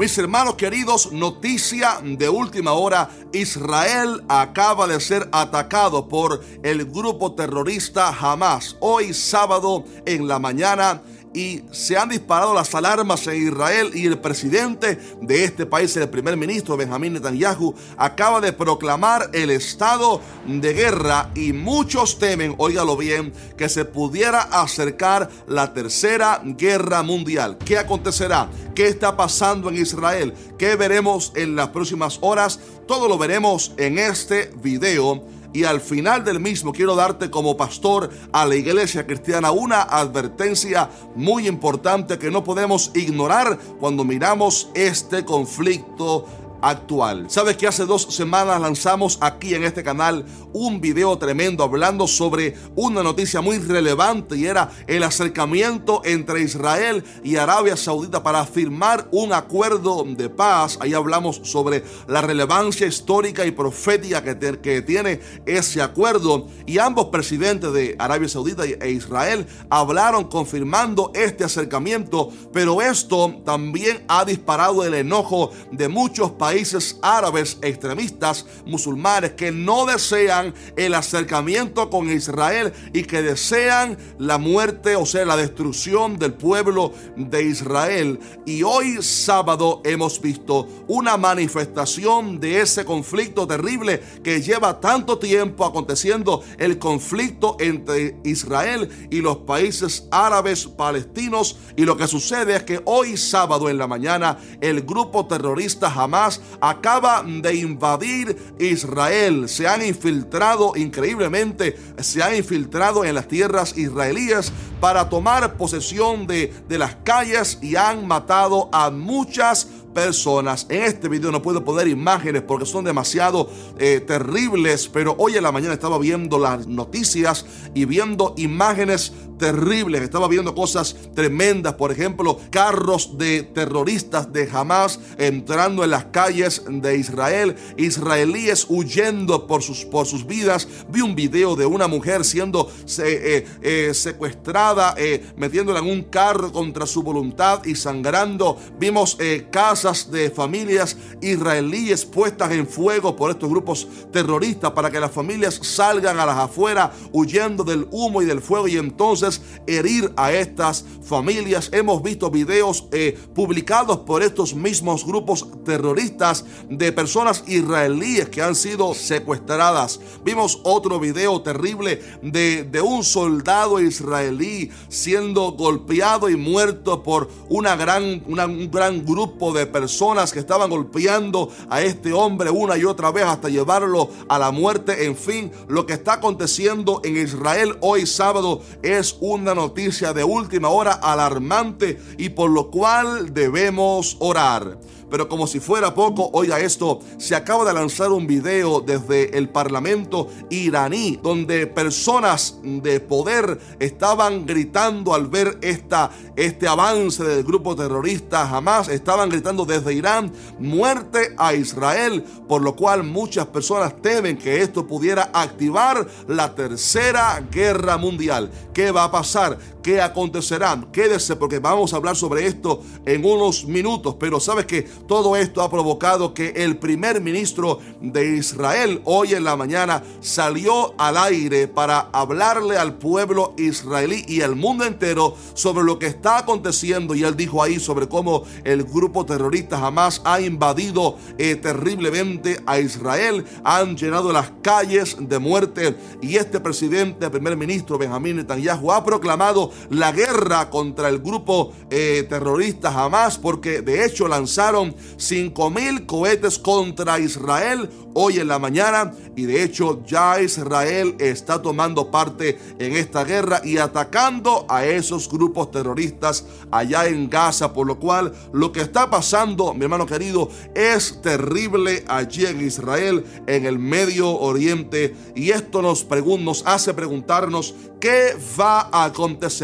Mis hermanos queridos, noticia de última hora, Israel acaba de ser atacado por el grupo terrorista Hamas. Hoy sábado en la mañana y se han disparado las alarmas en Israel y el presidente de este país, el primer ministro Benjamín Netanyahu, acaba de proclamar el estado de guerra y muchos temen, óigalo bien, que se pudiera acercar la tercera guerra mundial. ¿Qué acontecerá? ¿Qué está pasando en Israel? ¿Qué veremos en las próximas horas? Todo lo veremos en este video y al final del mismo quiero darte como pastor a la iglesia cristiana una advertencia muy importante que no podemos ignorar cuando miramos este conflicto actual. Sabes que hace dos semanas lanzamos aquí en este canal un video tremendo hablando sobre una noticia muy relevante y era el acercamiento entre Israel y Arabia Saudita para firmar un acuerdo de paz. Ahí hablamos sobre la relevancia histórica y profética que, que tiene ese acuerdo y ambos presidentes de Arabia Saudita e Israel hablaron confirmando este acercamiento, pero esto también ha disparado el enojo de muchos países países árabes extremistas musulmanes que no desean el acercamiento con Israel y que desean la muerte, o sea, la destrucción del pueblo de Israel. Y hoy sábado hemos visto una manifestación de ese conflicto terrible que lleva tanto tiempo aconteciendo, el conflicto entre Israel y los países árabes palestinos. Y lo que sucede es que hoy sábado en la mañana el grupo terrorista Hamas acaba de invadir Israel. Se han infiltrado increíblemente, se han infiltrado en las tierras israelíes para tomar posesión de, de las calles y han matado a muchas personas. En este video no puedo poner imágenes porque son demasiado eh, terribles, pero hoy en la mañana estaba viendo las noticias y viendo imágenes terribles, estaba viendo cosas tremendas, por ejemplo, carros de terroristas de Hamas entrando en las calles de Israel, israelíes huyendo por sus, por sus vidas. Vi un video de una mujer siendo eh, eh, secuestrada, metiéndola en un carro contra su voluntad y sangrando. Vimos casas de familias israelíes puestas en fuego por estos grupos terroristas para que las familias salgan a las afueras huyendo del humo y del fuego y entonces herir a estas familias. Hemos visto videos eh, publicados por estos mismos grupos terroristas de personas israelíes que han sido secuestradas. Vimos otro video terrible de, de un soldado israelí siendo golpeado y muerto por una gran, un gran grupo de personas que estaban golpeando a este hombre una y otra vez hasta llevarlo a la muerte. En fin, lo que está aconteciendo en Israel hoy sábado es una noticia de última hora alarmante y por lo cual debemos orar. Pero como si fuera poco, oiga esto, se acaba de lanzar un video desde el Parlamento iraní donde personas de poder estaban gritando al ver esta, este avance del grupo terrorista Hamas, estaban gritando desde Irán muerte a Israel, por lo cual muchas personas temen que esto pudiera activar la tercera guerra mundial. ¿Qué va a pasar? ¿Qué acontecerá? Quédese porque vamos a hablar sobre esto en unos minutos, pero sabes que todo esto ha provocado que el primer ministro de Israel hoy en la mañana salió al aire para hablarle al pueblo israelí y al mundo entero sobre lo que está aconteciendo. Y él dijo ahí sobre cómo el grupo terrorista jamás ha invadido eh, terriblemente a Israel, han llenado las calles de muerte. Y este presidente, el primer ministro Benjamín Netanyahu ha proclamado la guerra contra el grupo eh, terrorista Hamas, porque de hecho lanzaron 5 mil cohetes contra Israel hoy en la mañana y de hecho ya Israel está tomando parte en esta guerra y atacando a esos grupos terroristas allá en Gaza, por lo cual lo que está pasando, mi hermano querido, es terrible allí en Israel, en el Medio Oriente y esto nos, nos hace preguntarnos qué va a acontecer,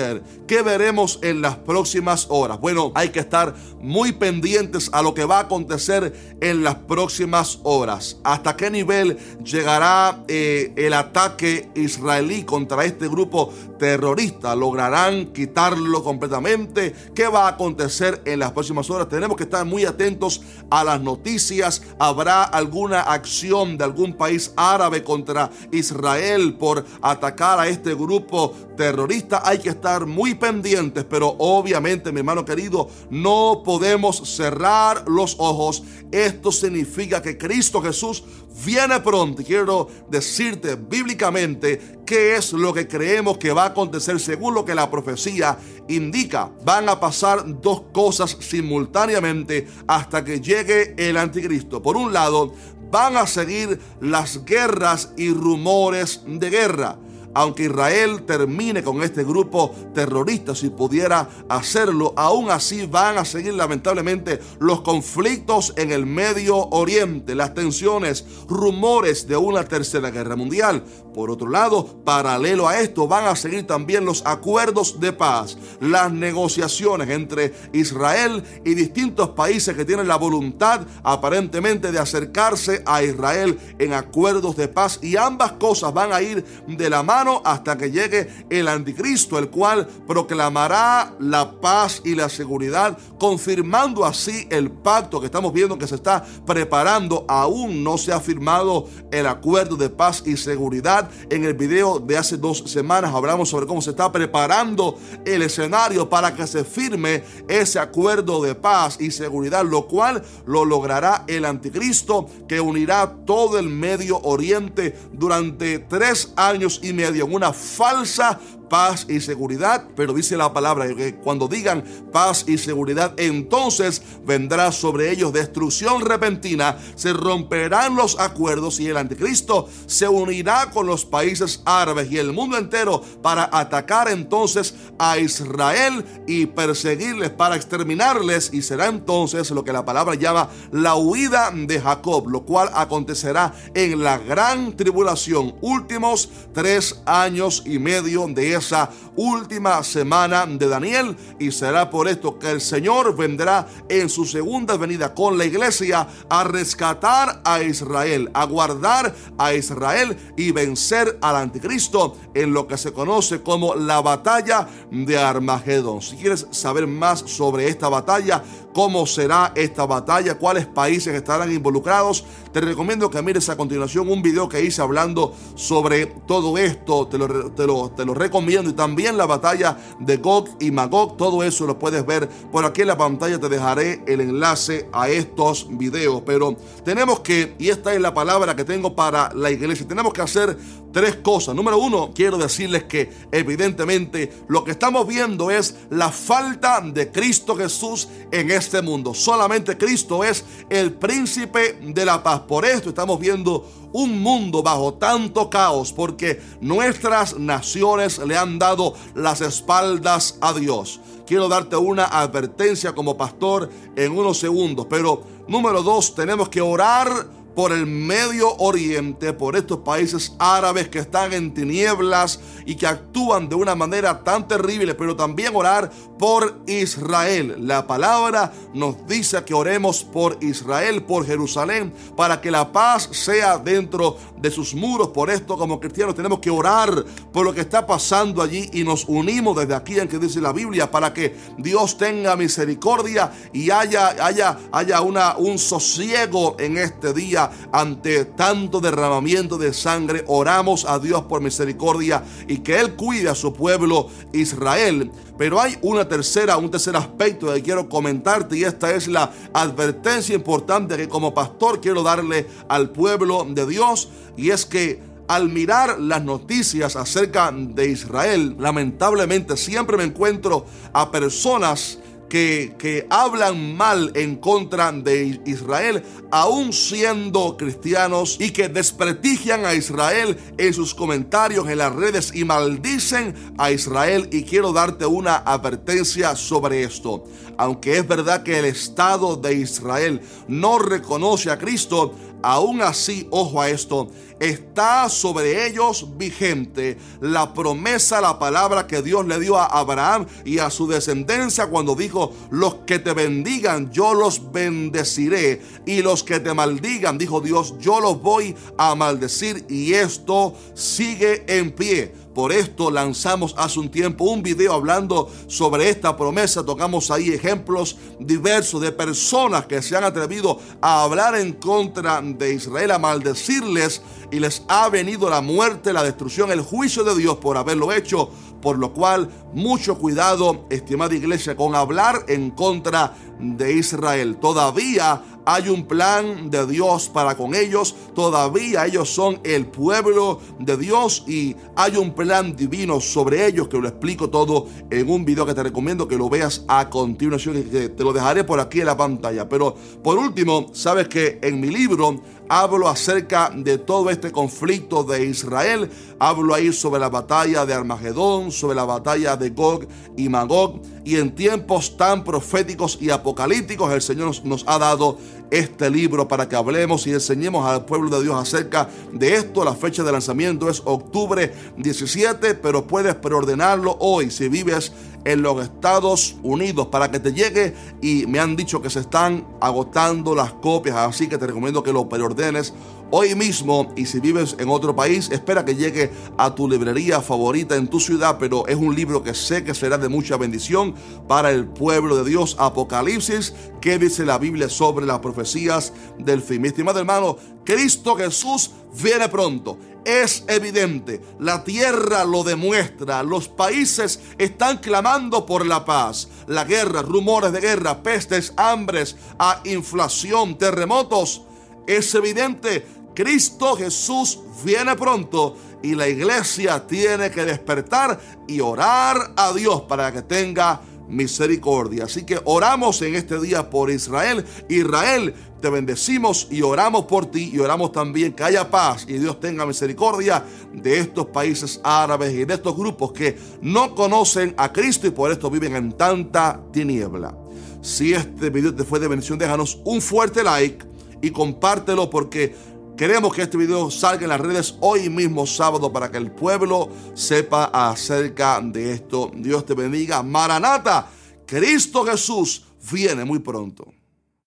qué veremos en las próximas horas. Bueno, hay que estar muy pendientes a lo que va a acontecer en las próximas horas hasta qué nivel llegará eh, el ataque israelí contra este grupo terrorista. Lograrán quitarlo completamente. ¿Qué va a acontecer en las próximas horas? Tenemos que estar muy atentos a las noticias. ¿Habrá alguna acción de algún país árabe contra Israel por atacar a este grupo terrorista? Hay que estar muy pendientes, pero obviamente, mi hermano querido, no podemos cerrar los ojos. Esto significa que Cristo Jesús viene pronto. quiero decirte bíblicamente qué es lo que creemos que va a acontecer según lo que la profecía indica. Van a pasar dos cosas simultáneamente hasta que llegue el anticristo. Por un lado, van a seguir las guerras y rumores de guerra aunque Israel termine con este grupo terrorista, si pudiera hacerlo, aún así van a seguir lamentablemente los conflictos en el Medio Oriente, las tensiones, rumores de una tercera guerra mundial. Por otro lado, paralelo a esto, van a seguir también los acuerdos de paz, las negociaciones entre Israel y distintos países que tienen la voluntad aparentemente de acercarse a Israel en acuerdos de paz y ambas cosas van a ir de la mano hasta que llegue el anticristo, el cual proclamará la paz y la seguridad, confirmando así el pacto que estamos viendo que se está preparando. Aún no se ha firmado el acuerdo de paz y seguridad. En el video de hace dos semanas hablamos sobre cómo se está preparando el escenario para que se firme ese acuerdo de paz y seguridad, lo cual lo logrará el anticristo que unirá todo el Medio Oriente durante tres años y medio en una falsa paz y seguridad, pero dice la palabra que cuando digan paz y seguridad, entonces vendrá sobre ellos destrucción repentina, se romperán los acuerdos y el anticristo se unirá con los países árabes y el mundo entero para atacar entonces a Israel y perseguirles para exterminarles y será entonces lo que la palabra llama la huida de Jacob, lo cual acontecerá en la gran tribulación, últimos tres años y medio de esa última semana de Daniel y será por esto que el Señor vendrá en su segunda venida con la iglesia a rescatar a Israel, a guardar a Israel y vencer al anticristo en lo que se conoce como la batalla de Armagedón. Si quieres saber más sobre esta batalla, cómo será esta batalla, cuáles países estarán involucrados, te recomiendo que mires a continuación un video que hice hablando sobre todo esto, te lo, te lo, te lo recomiendo y también la batalla de Gog y Magog. Todo eso lo puedes ver por aquí en la pantalla. Te dejaré el enlace a estos videos. Pero tenemos que, y esta es la palabra que tengo para la iglesia, tenemos que hacer tres cosas. Número uno, quiero decirles que evidentemente lo que estamos viendo es la falta de Cristo Jesús en este mundo. Solamente Cristo es el príncipe de la paz. Por esto estamos viendo un mundo bajo tanto caos porque nuestras naciones le han dado las espaldas a Dios. Quiero darte una advertencia como pastor en unos segundos, pero número dos, tenemos que orar por el Medio Oriente, por estos países árabes que están en tinieblas y que actúan de una manera tan terrible, pero también orar por Israel. La palabra nos dice que oremos por Israel, por Jerusalén, para que la paz sea dentro de sus muros. Por esto, como cristianos, tenemos que orar por lo que está pasando allí y nos unimos desde aquí en que dice la Biblia para que Dios tenga misericordia y haya, haya, haya una, un sosiego en este día ante tanto derramamiento de sangre. Oramos a Dios por misericordia y que Él cuide a su pueblo Israel. Pero hay una tercera, un tercer aspecto que quiero comentarte y esta es la advertencia importante que como pastor quiero darle al pueblo de Dios y es que al mirar las noticias acerca de Israel, lamentablemente siempre me encuentro a personas que, hablan mal en contra de Israel, aún siendo cristianos, y que desprestigian a Israel en sus comentarios en las redes y maldicen a Israel. Y quiero darte una advertencia sobre esto. Aunque es verdad que el Estado de Israel no reconoce a Cristo, aún así, ojo a esto, está sobre ellos vigente la promesa, la palabra que Dios le dio a Abraham y a su descendencia cuando dijo, los que te bendigan, yo los bendeciré, y los que te maldigan, dijo Dios, yo los voy a maldecir, y esto sigue en pie. Por esto lanzamos hace un tiempo un video hablando sobre esta promesa. Tocamos ahí ejemplos diversos de personas que se han atrevido a hablar en contra de Israel, a maldecirles y les ha venido la muerte, la destrucción, el juicio de Dios por haberlo hecho. Por lo cual, mucho cuidado, estimada iglesia, con hablar en contra de Israel. Todavía hay un plan de Dios para con ellos. Todavía ellos son el pueblo de Dios y hay un plan divino sobre ellos que lo explico todo en un video que te recomiendo que lo veas a continuación y que te lo dejaré por aquí en la pantalla. Pero por último, sabes que en mi libro hablo acerca de todo este conflicto de Israel. Hablo ahí sobre la batalla de Armagedón, sobre la batalla de Gog y Magog. Y en tiempos tan proféticos y apocalípticos, el Señor nos, ha dado este libro para que hablemos y enseñemos al pueblo de Dios acerca de esto. La fecha de lanzamiento es octubre 17, pero puedes preordenarlo hoy si vives en los Estados Unidos para que te llegue y me han dicho que se están agotando las copias, así que te recomiendo que lo preordenes hoy mismo y si vives en otro país, espera que llegue a tu librería favorita en tu ciudad, pero es un libro que sé que será de mucha bendición para el pueblo de Dios. Apocalipsis, ¿qué dice la Biblia sobre las profecías del fin? Estimado hermano, Cristo Jesús viene pronto. Es evidente, la tierra lo demuestra, los países están clamando por la paz, la guerra, rumores de guerra, pestes, hambres, a inflación, terremotos. Es evidente Cristo Jesús viene pronto y la iglesia tiene que despertar y orar a Dios para que tenga misericordia. Así que oramos en este día por Israel. Israel, te bendecimos y oramos por ti y oramos también que haya paz y Dios tenga misericordia de estos países árabes y de estos grupos que no conocen a Cristo y por esto viven en tanta tiniebla. Si este video te fue de bendición, déjanos un fuerte like y compártelo porque Queremos que este video salga en las redes hoy mismo sábado para que el pueblo sepa acerca de esto. Dios te bendiga. Maranata, Cristo Jesús viene muy pronto.